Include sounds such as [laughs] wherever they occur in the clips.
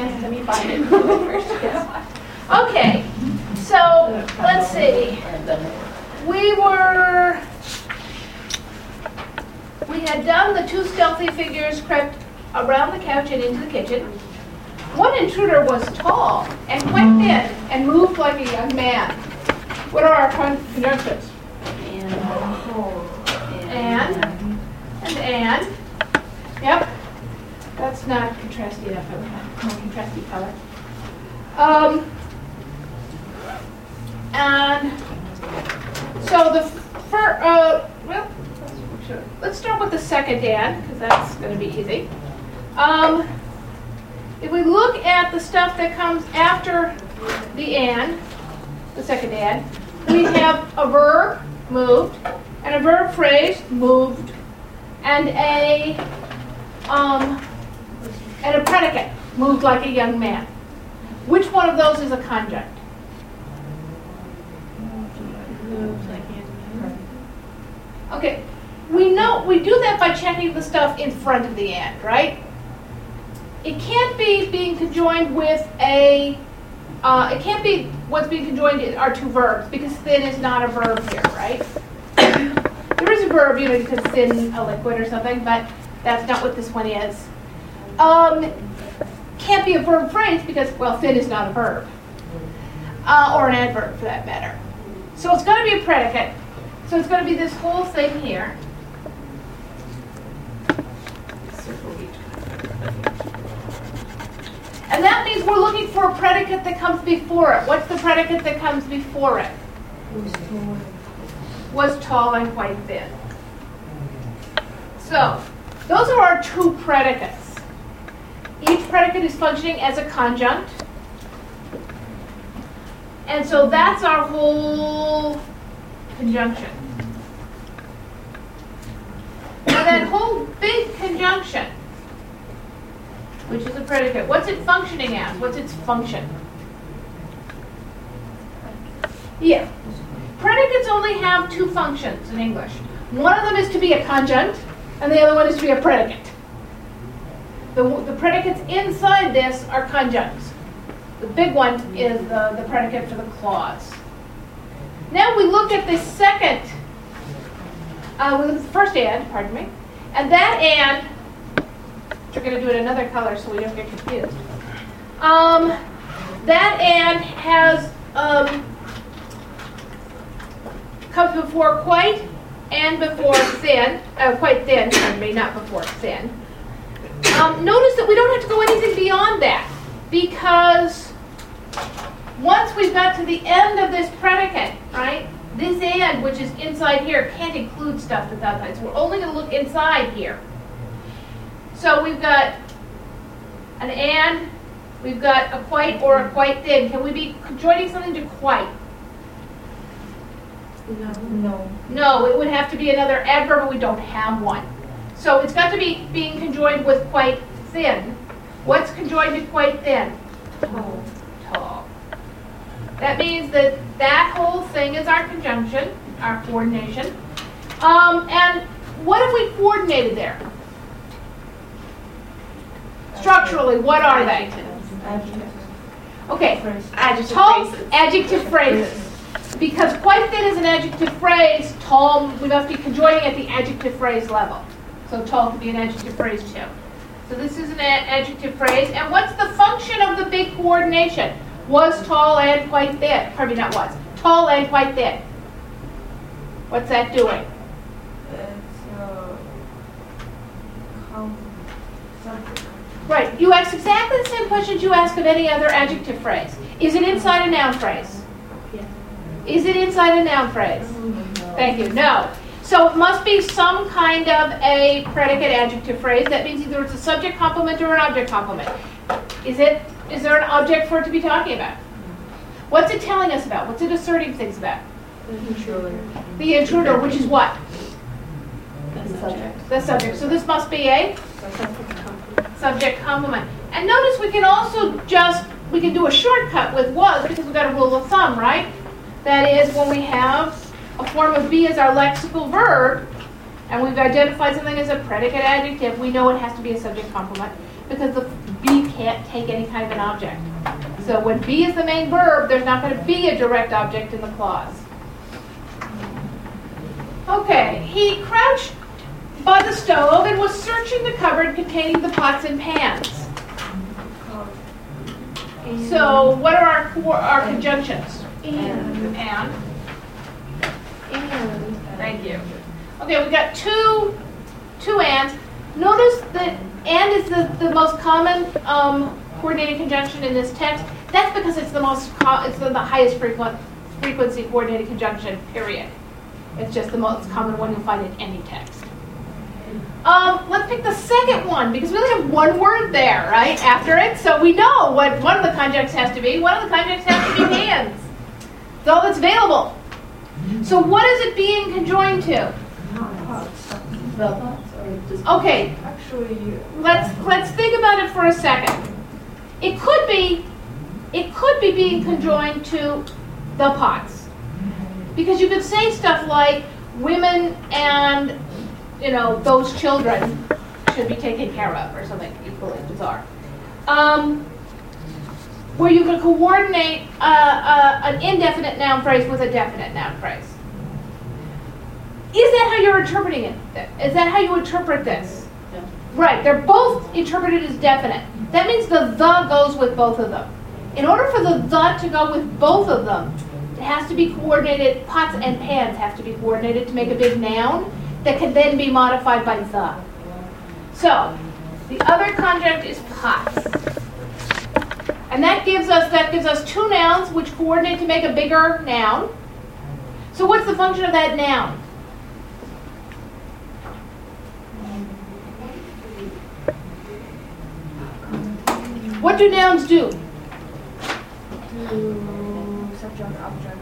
chance to me find it first. Okay, so let's see. We were, we had done the two stealthy figures crept around the couch and into the kitchen. One intruder was tall and quite thin and moved like a young man. What are our con- conjunctions? And, and, and. Yep. That's not contrasty enough. I would more contrasty color. Um, and so the first, uh, well, let's- let's start with the second and, because that's going to be easy. Um, if we look at the stuff that comes after the and, the second and, we have a verb, moved, and a verb phrase, moved, and a, um, and a predicate, moved like a young man. Which one of those is a conjunct? Okay, we know, we do that by checking the stuff in front of the and, right? It can't be being conjoined with a, uh, it can't be what's being conjoined are two verbs because thin is not a verb here, right? [coughs] there is a verb, you know, could thin a liquid or something, but that's not what this one is. Um, can't be a verb phrase because, well, thin is not a verb. Uh, or an adverb for that matter. So it's going to be a predicate. So it's going to be this whole thing here. And that means we're looking for a predicate that comes before it. What's the predicate that comes before it? Was tall and quite thin. So, those are our two predicates. Each predicate is functioning as a conjunct. And so that's our whole conjunction. Now that whole big conjunction, which is a predicate, what's it functioning as? What's its function? Yeah. Predicates only have two functions in English. One of them is to be a conjunct, and the other one is to be a predicate. The, the predicates inside this are conjuncts. The big one is the, the predicate for the clause. Now we look at the second, uh, the first and, pardon me, and that and, we're going to do it another color so we don't get confused. Um, that and has um, comes before quite and before thin, uh, quite thin, pardon me, not before thin. Um, notice that we don't have to go anything beyond that because once we've got to the end of this predicate, right, this and, which is inside here, can't include stuff that's outside. So we're only going to look inside here. So we've got an and, we've got a quite or a quite thin. Can we be joining something to quite? No. No, it would have to be another adverb, but we don't have one. So it's got to be being conjoined with quite thin. What's conjoined to quite thin? Tall. Tall. That means that that whole thing is our conjunction, our coordination. Um, and what have we coordinated there? Structurally, what are they? Okay, Adjective tall phrases. adjective phrases. Because quite thin is an adjective phrase, tall, we must be conjoining at the adjective phrase level. So tall could be an adjective phrase too. So this is an adjective phrase. And what's the function of the big coordination? Was tall and quite thin. Pardon me, not was. Tall and quite thin. What's that doing? It's, com- something. Right, you ask exactly the same questions you ask of any other adjective phrase. Is it inside a noun phrase? Is it inside a noun phrase? Thank you. No. So it must be some kind of a predicate adjective phrase. That means either it's a subject complement or an object complement. Is it? Is there an object for it to be talking about? What's it telling us about? What's it asserting things about? The intruder, The intruder, which is what? The subject. The subject. So this must be a subject complement. And notice we can also just, we can do a shortcut with was because we've got a rule of thumb, right? That is when we have a form of be as our lexical verb and we've identified something as a predicate adjective, we know it has to be a subject complement because the be can't take any kind of an object. So when be is the main verb, there's not going to be a direct object in the clause. Okay, he crouched by the stove and was searching the cupboard containing the pots and pans. So what are our, our conjunctions? And. And. Thank you. Okay, we've got two, two ands. Notice that and is the, the most common um, coordinated conjunction in this text. That's because it's the most, co- it's the, the highest frequent, frequency coordinated conjunction, period. It's just the most common one you'll find in any text. Um, let's pick the second one because we only have one word there, right, after it. So we know what one of the conjuncts has to be. One of the conjuncts has to be hands. It's all that's available. So what is it being conjoined to? Okay, Actually, let's let's think about it for a second. It could be it could be being conjoined to the pots. Because you could say stuff like women and you know those children should be taken care of or something equally bizarre. Um, where you can coordinate uh, uh, an indefinite noun phrase with a definite noun phrase. Is that how you're interpreting it? Is that how you interpret this? Right, they're both interpreted as definite. That means the the goes with both of them. In order for the the to go with both of them, it has to be coordinated, pots and pans have to be coordinated to make a big noun that can then be modified by the. So, the other conjunct is pots. And that gives us that gives us two nouns which coordinate to make a bigger noun. So what's the function of that noun? What do nouns do? subject object.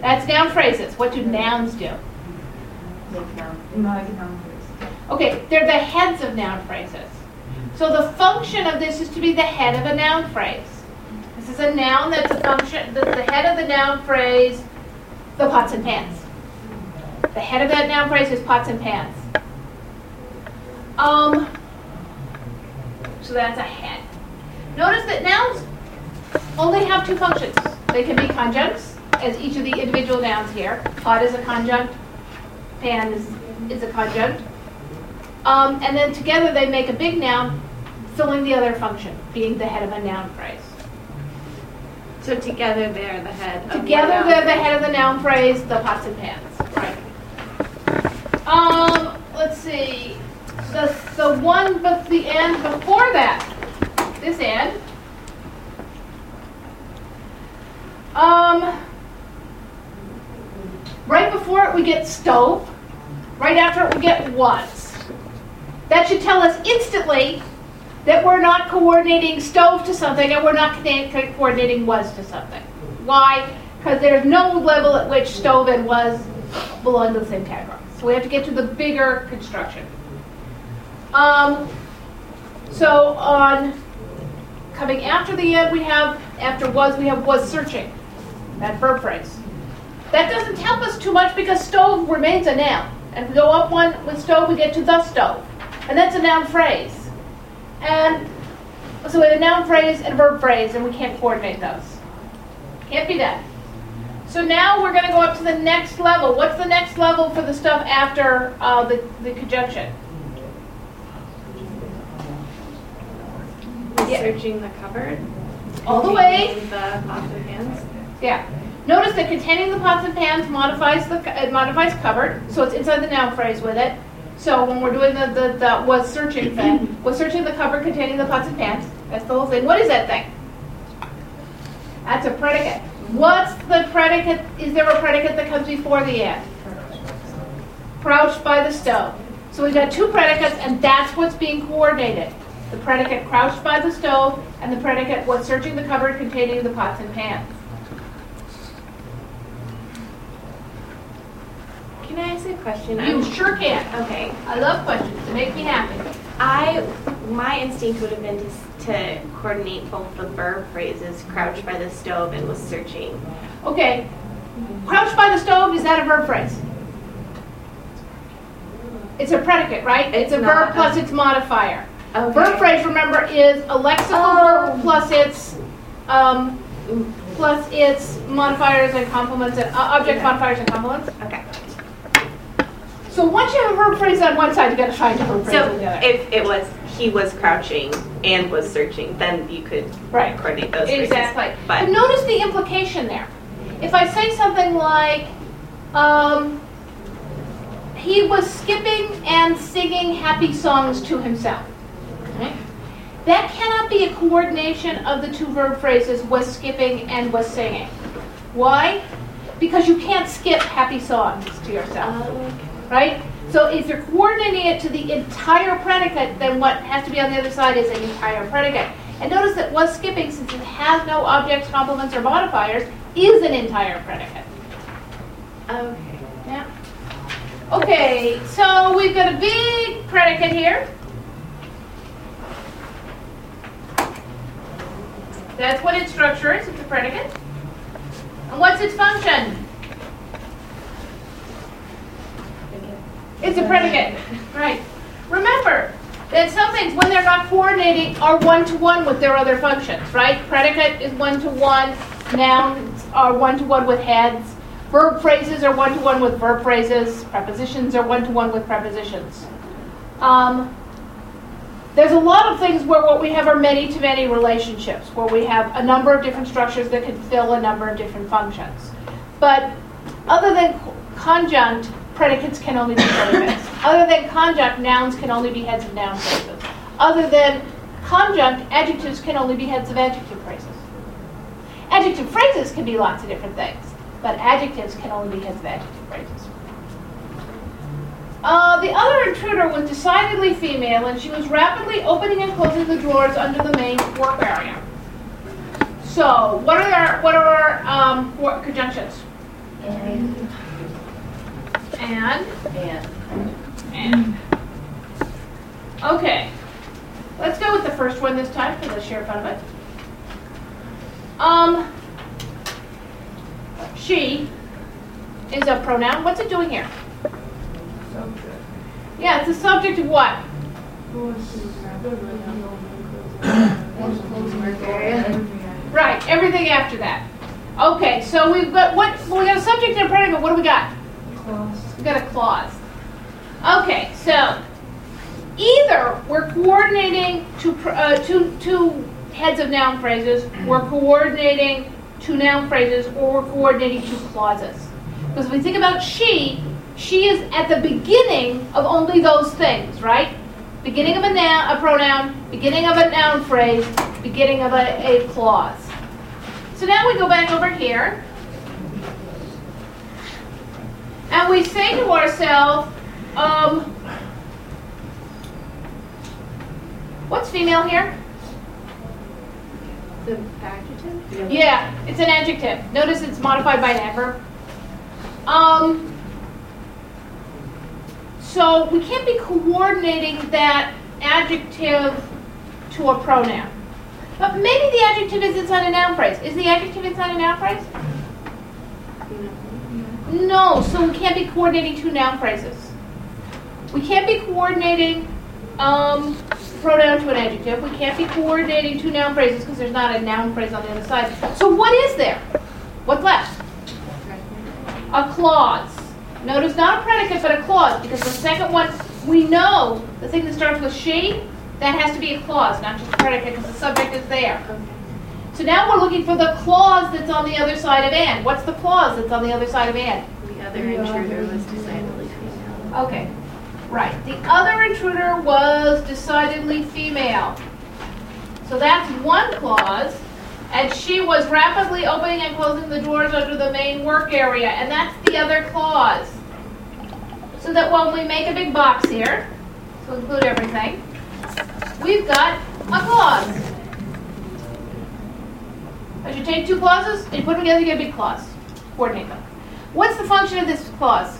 That's noun phrases. What do nouns do? Make noun. Make noun phrase. Okay, they're the heads of noun phrases. So the function of this is to be the head of a noun phrase. This is a noun that's a function, that's the head of the noun phrase, the pots and pans. The head of that noun phrase is pots and pans. Um, so that's a head. Notice that nouns only have two functions. They can be conjuncts, as each of the individual nouns here. Pot is a conjunct, pan is, is a conjunct. Um, and then together they make a big noun, filling the other function, being the head of a noun phrase. So together they're the head of Together they're the head of the noun phrase, the pots and pans. Right. Um, let's see. The, the one, but the end before that, this end. Um, right before it we get stove. Right after it we get was. That should tell us instantly that we're not coordinating stove to something and we're not co- co- coordinating was to something. Why? Because there's no level at which stove and was belong to the same category. So we have to get to the bigger construction. Um, so on coming after the end, we have after was we have was searching. That verb phrase. That doesn't help us too much because stove remains a noun. And if we go up one with stove, we get to the stove. And that's a noun phrase. And so we have a noun phrase and a verb phrase, and we can't coordinate those. Can't be done. So now we're going to go up to the next level. What's the next level for the stuff after uh, the, the conjunction? Searching the cupboard. All the way. The pots and pans. Yeah. Notice that containing the pots and pans modifies the it modifies cupboard, so it's inside the noun phrase with it. So when we're doing the, the, the was searching [clears throat] thing, was searching the cupboard containing the pots and pans. That's the whole thing. What is that thing? That's a predicate. What's the predicate? Is there a predicate that comes before the end? Crouched by the stove. So we've got two predicates, and that's what's being coordinated. The predicate crouched by the stove, and the predicate was searching the cupboard containing the pots and pans. I ask a question? You I'm- sure can. Okay. I love questions. They make me happy. I, my instinct would have been to, to coordinate both the verb phrases, crouched by the stove and was searching. Okay. Crouched by the stove, is that a verb phrase? It's a predicate, right? It's a verb plus its modifier. Okay. Verb phrase, remember, is a lexical Oh. verb plus its, um, plus its modifiers and complements, and, uh, object Yeah. modifiers and complements. Okay. So once you have a verb phrase on one side, you gotta find a verb phrase So on the other. if it was he was crouching and was searching, then you could Right. coordinate those phrases. Exactly. But But notice the implication there. If I say something like, um, he was skipping and singing happy songs to himself. Okay? That cannot be a coordination of the two verb phrases was skipping and was singing. Why? Because you can't skip happy songs to yourself right? So if you're coordinating it to the entire predicate, then what has to be on the other side is an entire predicate. And notice that was skipping, since it has no objects, complements, or modifiers, is an entire predicate. okay. Yeah. Okay, so we've got a big predicate here. That's what its structure is, it's a predicate. And what's its function? It's a predicate, right. Remember that some things, when they're not coordinating, are one-to-one with their other functions, right? Predicate is one-to-one, nouns are one-to-one with heads, verb phrases are one-to-one with verb phrases, prepositions are one-to-one with prepositions. Um, there's a lot of things where what we have are many-to-many relationships, where we have a number of different structures that can fill a number of different functions. But other than conjunct, predicates can only be predicates. Other than conjunct, nouns can only be heads of noun phrases. Other than conjunct, adjectives can only be heads of adjective phrases. Adjective phrases can be lots of different things, but adjectives can only be heads of adjective phrases. Uh, the other intruder was decidedly female, and she was rapidly opening and closing the drawers under the main work area. So, what are our what are our um, work conjunctions? And. And And. and. Okay, let's go with the first one this time for the sheer fun of it. Um, she is a pronoun. What's it doing here? Subject. Yeah, it's the subject of what? Right, everything after that. Okay, so we've got what? We got a subject and a predicate. What do we got? Got a clause. Okay, so either we're coordinating two uh, two two heads of noun phrases, we're coordinating two noun phrases, or we're coordinating two clauses. Because if we think about she, she is at the beginning of only those things, right? Beginning of a noun, a pronoun, beginning of a noun phrase, beginning of a, a clause. So now we go back over here. We say to ourselves, um, what's female here? The adjective? Yeah, it's an adjective. Notice it's modified by an adverb. Um, so we can't be coordinating that adjective to a pronoun. But maybe the adjective is inside a noun phrase. Is the adjective inside a noun phrase? No, so we can't be coordinating two noun phrases. We can't be coordinating um, pronoun to an adjective. We can't be coordinating two noun phrases because there's not a noun phrase on the other side. So what is there? What's left? A clause. Notice not a predicate, but a clause, because the second one, we know the thing that starts with she, that has to be a clause, not just a predicate, because the subject is there. So now we're looking for the clause that's on the other side of and. What's the clause that's on the other side of and? The other intruder was decidedly female. Okay, right. The other intruder was decidedly female. So that's one clause. And she was rapidly opening and closing the doors under the main work area. And that's the other clause. So that when we make a big box here, to include everything, we've got a clause. As you take two clauses and put them together, you get a big clause. Coordinate them. What's the function of this clause?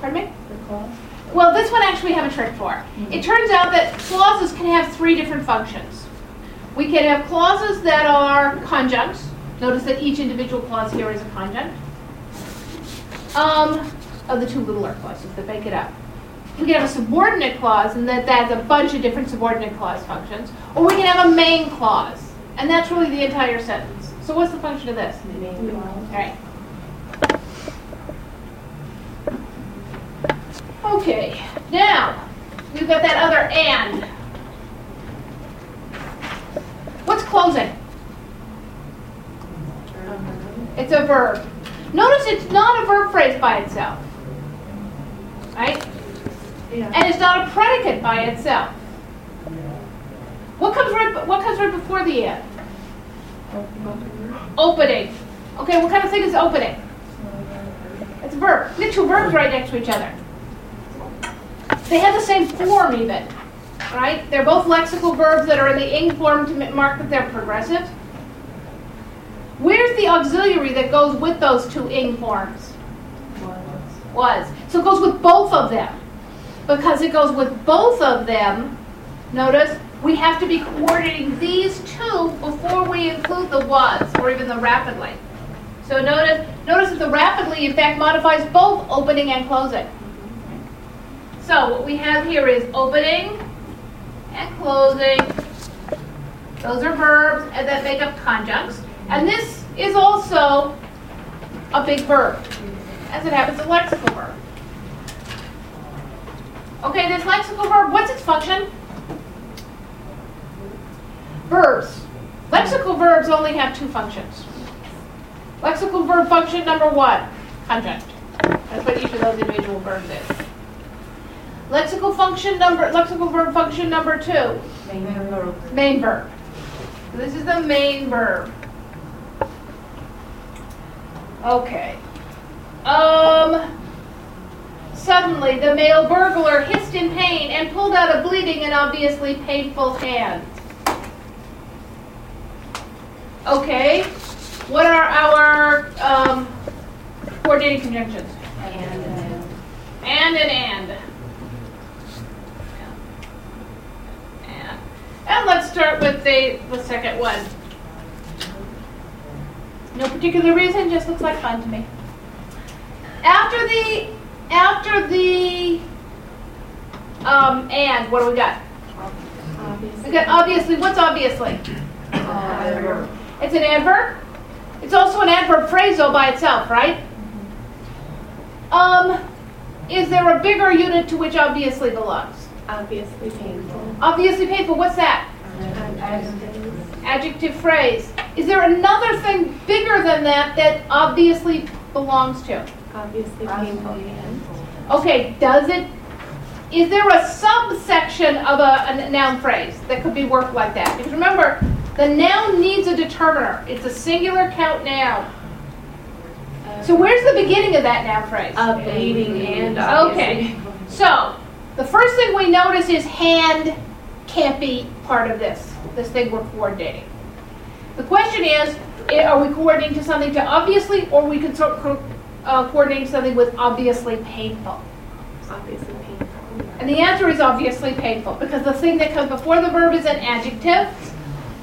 Pardon me? The clause. Well, this one actually we have a trick for. It turns out that clauses can have three different functions. We can have clauses that are conjuncts. Notice that each individual clause here is a conjunct. Um, of the two littler clauses that make it up. We can have a subordinate clause, and that that's a bunch of different subordinate clause functions. Or we can have a main clause, and that's really the entire sentence. So what's the function of this? All right. Okay, now, we've got that other and. What's closing? It's a verb. Notice it's not a verb phrase by itself. Right? Yeah. And it's not a predicate by itself. What comes right what comes right before the end? Opening. Okay, what kind of thing is opening? It's a verb. Have two verbs right next to each other. They have the same form even, right? They're both lexical verbs that are in the ing form to mark that they're progressive. Where's the auxiliary that goes with those two ing forms? Was. So it goes with both of them. Because it goes with both of them, notice, we have to be coordinating these two before we include the was or even the rapidly. So notice, notice that the rapidly in fact modifies both opening and closing. So what we have here is opening and closing. Those are verbs that make up conjuncts. And this is also a big verb. As it happens, a lexical verb. Okay, this lexical verb, what's its function? Verbs. Lexical verbs only have two functions. Lexical verb function number one, conjunct. That's what each of those individual verbs is. Lexical function number, lexical verb function number two, main verb. So this is the main verb. Okay. Um, suddenly the male burglar hissed in pain and pulled out a bleeding and obviously painful hand. Okay. What are our um, coordinating conjunctions? And and and. And. And let's start with the, the second one. No particular reason, just looks like fun to me. After the, after the, um, and, what do we got? We got obviously, what's obviously? It's an adverb. It's also an adverb phrasal by itself, right? Um, is there a bigger unit to which obviously belongs? Obviously painful. Obviously painful, what's that? Adjective phrase. Is there another thing bigger than that that obviously belongs to? Obviously painful. Okay, does it, is there a subsection of a, a noun phrase that could be worked like that? Because remember, the noun needs a determiner. It's a singular count noun. So where's the beginning of that noun phrase? A bleeding and Okay. So, the first thing we notice is hand can't be part of this, this thing we're coordinating. The question is, are we coordinating to something to obviously, or we can sort co- uh, coordinating something with obviously painful? Obviously painful. And the answer is obviously painful, because the thing that comes before the verb is an adjective,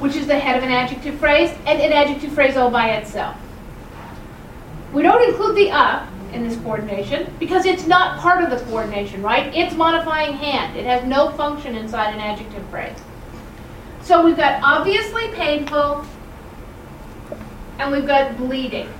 which is the head of an adjective phrase, and an adjective phrase all by itself. We don't include the uh in this coordination because it's not part of the coordination, right? It's modifying hand. It has no function inside an adjective phrase. So we've got obviously painful, and we've got bleeding.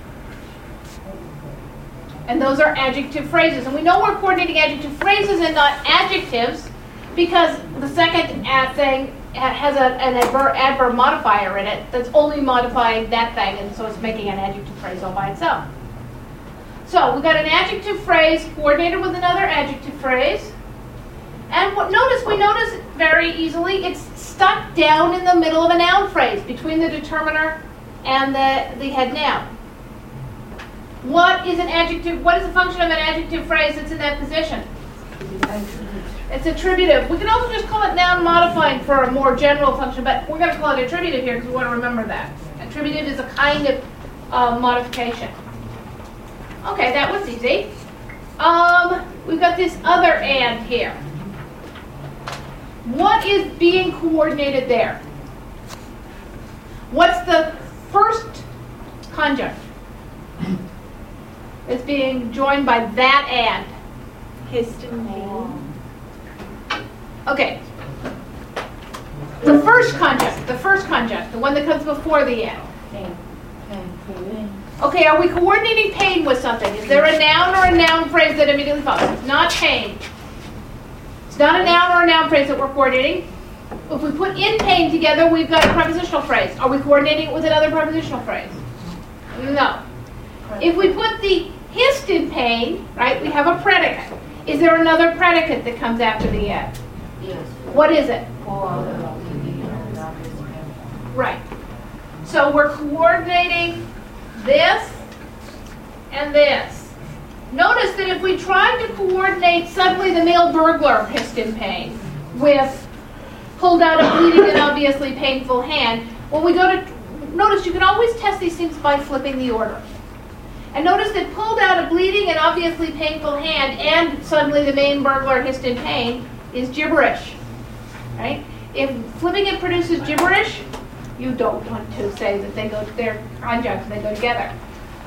And those are adjective phrases. And we know we're coordinating adjective phrases and not adjectives because the second thing has a, an adverb, adverb modifier in it that's only modifying that thing, and so it's making an adjective phrase all by itself. So we've got an adjective phrase coordinated with another adjective phrase. And what, notice, we notice very easily, it's stuck down in the middle of a noun phrase between the determiner and the, the head noun. What is an adjective, what is the function of an adjective phrase that's in that position? It's attributive. We can also just call it noun modifying for a more general function, but we're going to call it attributive here because we want to remember that. Attributive is a kind of uh, modification. Okay, that was easy. Um, we've got this other and here. What is being coordinated there? What's the first conjunct? It's being joined by that and. Pain. Okay. The first conjunct, the first conjunct, the one that comes before the end. Okay, are we coordinating pain with something? Is there a noun or a noun phrase that immediately follows? It's not pain. It's not a noun or a noun phrase that we're coordinating. If we put in pain together, we've got a prepositional phrase. Are we coordinating it with another prepositional phrase? No. If we put the hist in pain, right, we have a predicate. Is there another predicate that comes after the end? Yes. What is it? Pull out the bleeding and obvious pain. Right. So we're coordinating this and this. Notice that if we tried to coordinate suddenly the male burglar hissed in pain with pulled out a bleeding and obviously painful hand, when we go to, notice you can always test these things by flipping the order. And notice that pulled out a bleeding and obviously painful hand and suddenly the main burglar hissed in pain is gibberish. Right? If flipping it produces gibberish, you don't want to say that they go, they're conjuncts, they go together.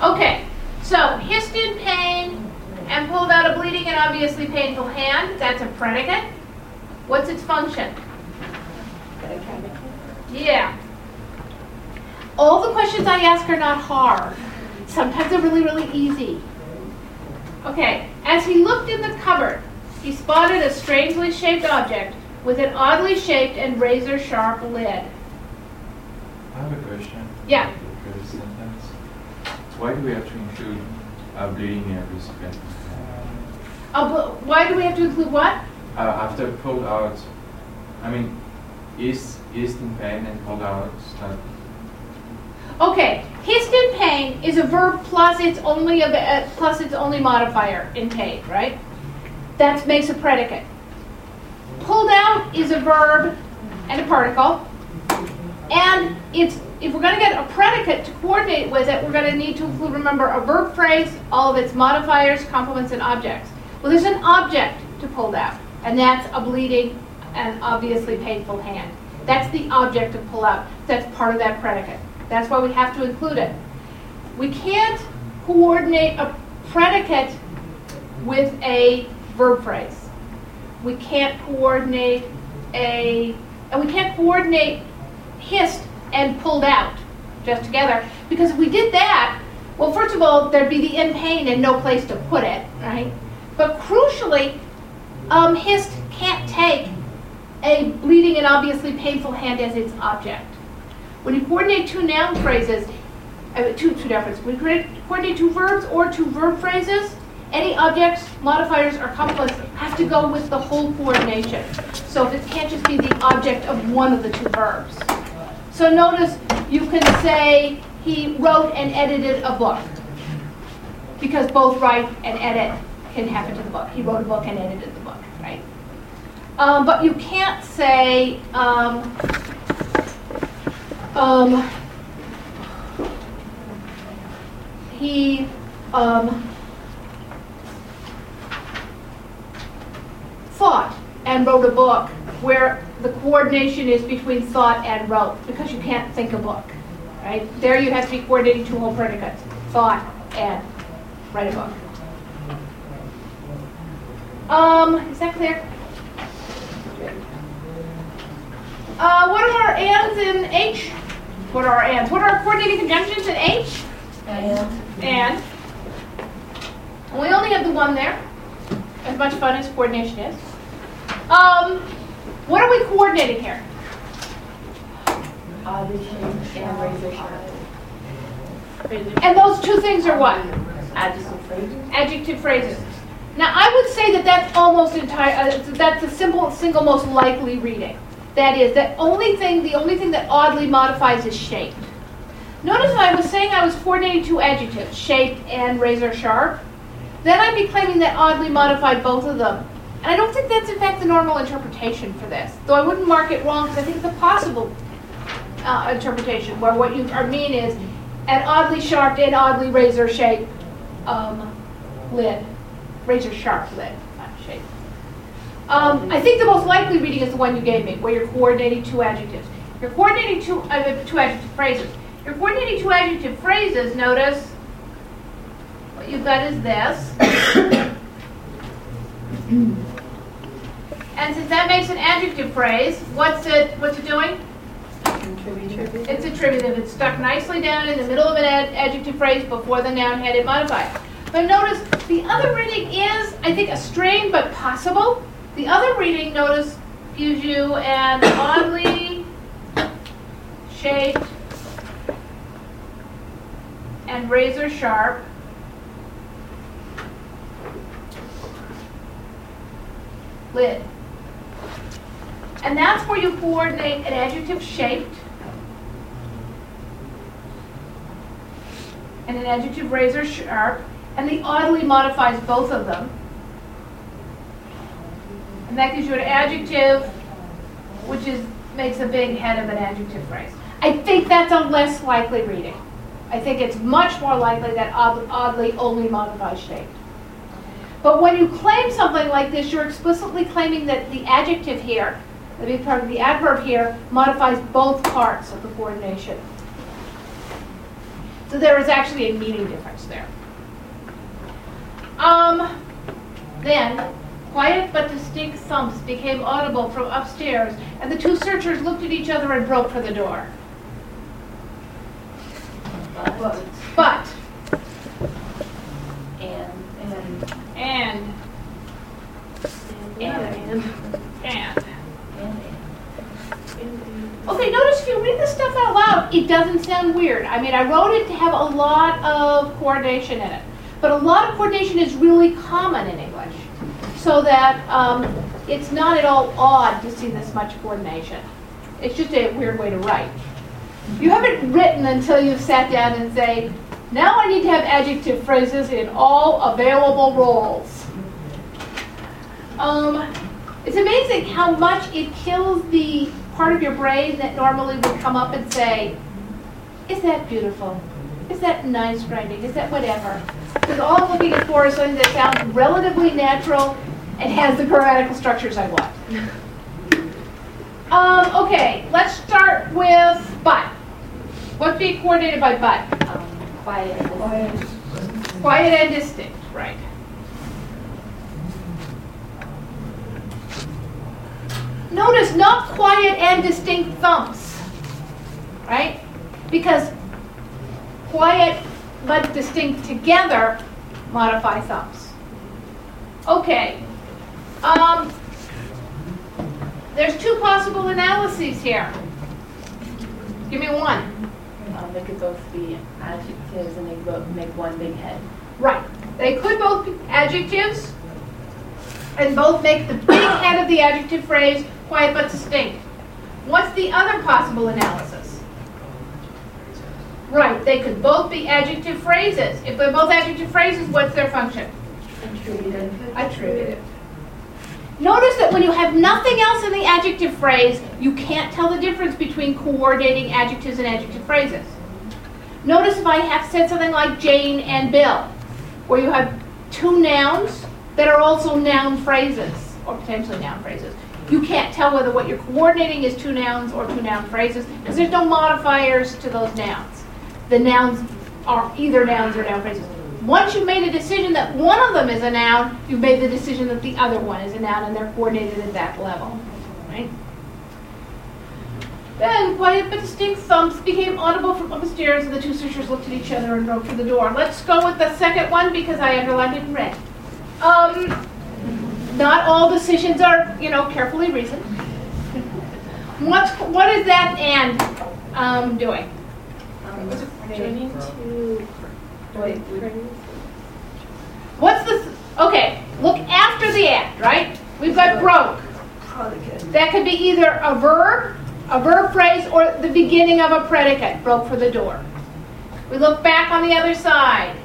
Okay, so hissed in pain and pulled out a bleeding and obviously painful hand, that's a predicate. What's its function? Yeah. All the questions I ask are not hard. Sometimes they're really, really easy. Okay, as he looked in the cupboard, he spotted a strangely shaped object with an oddly shaped and razor sharp lid. I have a question. Yeah. Why do we have to include uh, bleeding recipient? Uh, but why do we have to include what? Uh, after pulled out, I mean, is is in pain and pulled out. That, Okay, hissed in pain is a verb plus its only a, uh, plus its only modifier in pain, right? That makes a predicate. Pulled out is a verb and a particle, and it's if we're going to get a predicate to coordinate with it, we're going to need to include, remember, a verb phrase, all of its modifiers, complements, and objects. Well, there's an object to pull out, and that's a bleeding and obviously painful hand. That's the object of pull out. That's part of that predicate. That's why we have to include it. We can't coordinate a predicate with a verb phrase. We can't coordinate a, and we can't coordinate hissed and pulled out just together. Because if we did that, well, first of all, there'd be the in pain and no place to put it, right? But crucially, um, hissed can't take a bleeding and obviously painful hand as its object. When you coordinate two noun phrases, uh, two, two you coordinate- coordinate two verbs or two verb phrases, any objects, modifiers, or complements have to go with the whole coordination. So it can't just be the object of one of the two verbs. So notice you can say he wrote and edited a book because both write and edit can happen to the book. He wrote a book and edited the book, right? Um, but you can't say, um, um, he, um, thought and wrote a book where the coordination is between thought and wrote because you can't think a book, right? There you have to be coordinating two whole predicates, thought and write a book. Um, is that clear? Uh, what are our ands in H? What are our ands? What are our coordinating conjunctions in H? And And. And we only have the one there. As much fun as coordination is. Um, what are we coordinating here? oddly and razor sharp. And those two things are what? Adjective phrases. Adjective phrases. Now, I would say that that's almost entire. Uh, that's the simple, single most likely reading. That is, that only thing, the only thing that oddly modifies is shaped. Notice when I was saying I was coordinating two adjectives, shaped and razor sharp. Then I'd be claiming that oddly modified both of them. And I don't think that's in fact the normal interpretation for this. Though I wouldn't mark it wrong because I think it's a possible uh, interpretation where what you are mean is an oddly sharp and oddly razor shaped um, lid, razor sharp lid, not shape. Um, I think the most likely reading is the one you gave me, where you're coordinating two adjectives. You're coordinating two uh, two adjective phrases. You're coordinating two adjective phrases. Notice what you've got is this. [coughs] [coughs] And since that makes an adjective phrase, what's it, what's it doing? Contributor. It's attributive. It's stuck nicely down in the middle of an ad- adjective phrase before the noun headed modifier. But notice the other reading is, I think, a strain but possible. The other reading, notice, gives you an oddly shaped and razor sharp lid. And that's where you coordinate an adjective shaped and an adjective razor sharp, and the oddly modifies both of them. And that gives you an adjective, which is, makes a big head of an adjective phrase. I think that's a less likely reading. I think it's much more likely that odd- oddly only modifies shaped. But when you claim something like this, you're explicitly claiming that the adjective here, the big part of the adverb here, modifies both parts of the coordination. So there is actually a meaning difference there. Um, then, quiet but distinct thumps became audible from upstairs, and the two searchers looked at each other and broke for the door. But, and, and, and, And, and. and, Okay, notice if you read this stuff out loud, it doesn't sound weird. I mean, I wrote it to have a lot of coordination in it. But a lot of coordination is really common in English. So that um, it's not at all odd to see this much coordination. It's just a weird way to write. You haven't written until you've sat down and say, now I need to have adjective phrases in all available roles. Um, it's amazing how much it kills the part of your brain that normally would come up and say, is that beautiful? Is that nice writing? Is that whatever? Because all I'm looking for is something that sounds relatively natural and has the grammatical structures I want. Um, okay, let's start with but. What's being coordinated by but? um, quiet and. Quiet and distinct, right. Notice not quiet and distinct thumps, right? Because quiet but distinct together modify thumps. Okay. Um, there's two possible analyses here. Give me one. Um, they could both be adjectives and they both make one big head. Right. They could both be adjectives and both make the big head of the adjective phrase quiet but distinct. What's the other possible analysis? Right, they could both be adjective phrases. If they're both adjective phrases, what's their function? Attributed. Attributive. Notice that when you have nothing else in the adjective phrase, you can't tell the difference between coordinating adjectives and adjective phrases. Notice if I have said something like Jane and Bill, where you have two nouns that are also noun phrases, or potentially noun phrases. You can't tell whether what you're coordinating is two nouns or two noun phrases, because there's no modifiers to those nouns. The nouns are either nouns or noun phrases. Once you've made a decision that one of them is a noun, you've made the decision that the other one is a noun, and they're coordinated at that level, right? Then quiet but distinct thumps became audible from upstairs, and the two sisters looked at each other and broke for the door. Let's go with the second one because I underlined it in red. Um, not all decisions are, you know, carefully reasoned. [laughs] What's what is that and um, doing? Joining Wait. What's the okay? Look after the act, right? We've got broke. That could be either a verb, a verb phrase, or the beginning of a predicate. Broke for the door. We look back on the other side.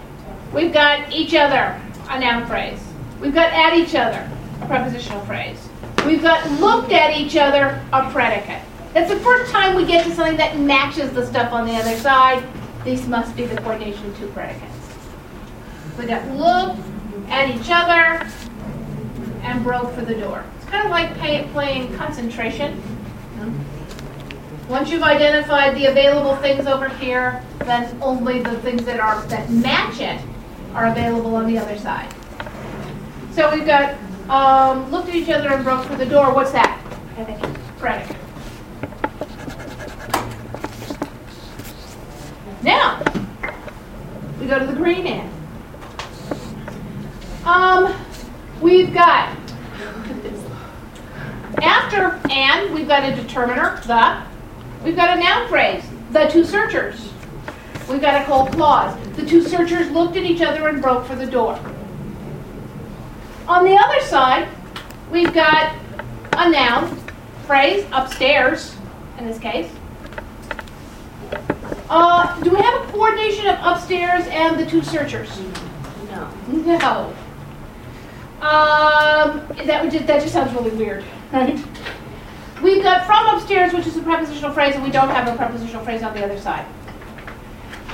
We've got each other, a noun phrase. We've got at each other, a prepositional phrase. We've got looked at each other, a predicate. That's the first time we get to something that matches the stuff on the other side. These must be the coordination two predicates. We got looked at each other and broke for the door. It's kind of like pay, playing concentration. Once you've identified the available things over here, then only the things that are that match it are available on the other side. So we've got um, looked at each other and broke for the door, what's that? Predicate. Predicate. Now, we go to the green end. Um, we've got, after and, we've got a determiner, the. We've got a noun phrase, the two searchers. We've got a cold clause. The two searchers looked at each other and broke for the door. On the other side, we've got a noun phrase, upstairs, in this case. Uh, do we have a coordination of upstairs and the two searchers? No. No. Um, that would just, that just sounds really weird, right? We've got from upstairs, which is a prepositional phrase, and we don't have a prepositional phrase on the other side.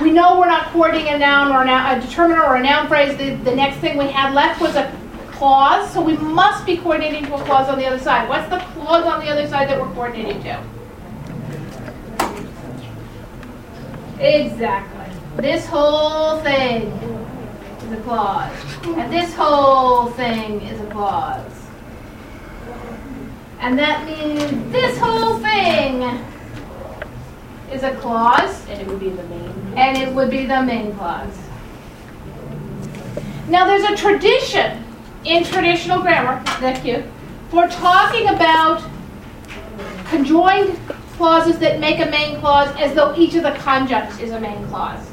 We know we're not coordinating a noun or a, noun, a determiner or a noun phrase. The, the next thing we had left was a clause, so we must be coordinating to a clause on the other side. What's the clause on the other side that we're coordinating to? Exactly. This whole thing is a clause. And this whole thing is a clause. And that means this whole thing is a clause, And it would be the main. and it would be the main clause. Now, there's a tradition in traditional grammar, thank you, for talking about conjoined clauses that make a main clause as though each of the conjuncts is a main clause.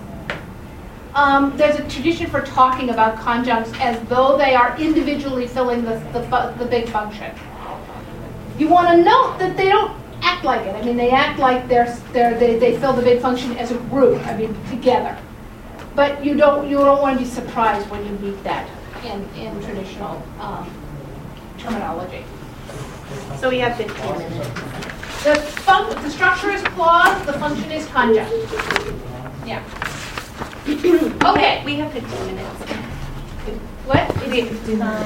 Um, there's a tradition for talking about conjuncts as though they are individually filling the, the, the big function. You want to note that they don't act like it. I mean, they act like they're, they're, they, they fill the big function as a group, I mean, together. But you don't, you don't want to be surprised when you meet that in, in traditional um, terminology. So we have 15 minutes. The fun, the structure is clause, the function is conjunct. Yeah. [clears throat] Okay, We have 15 minutes. what? We have 15 minutes.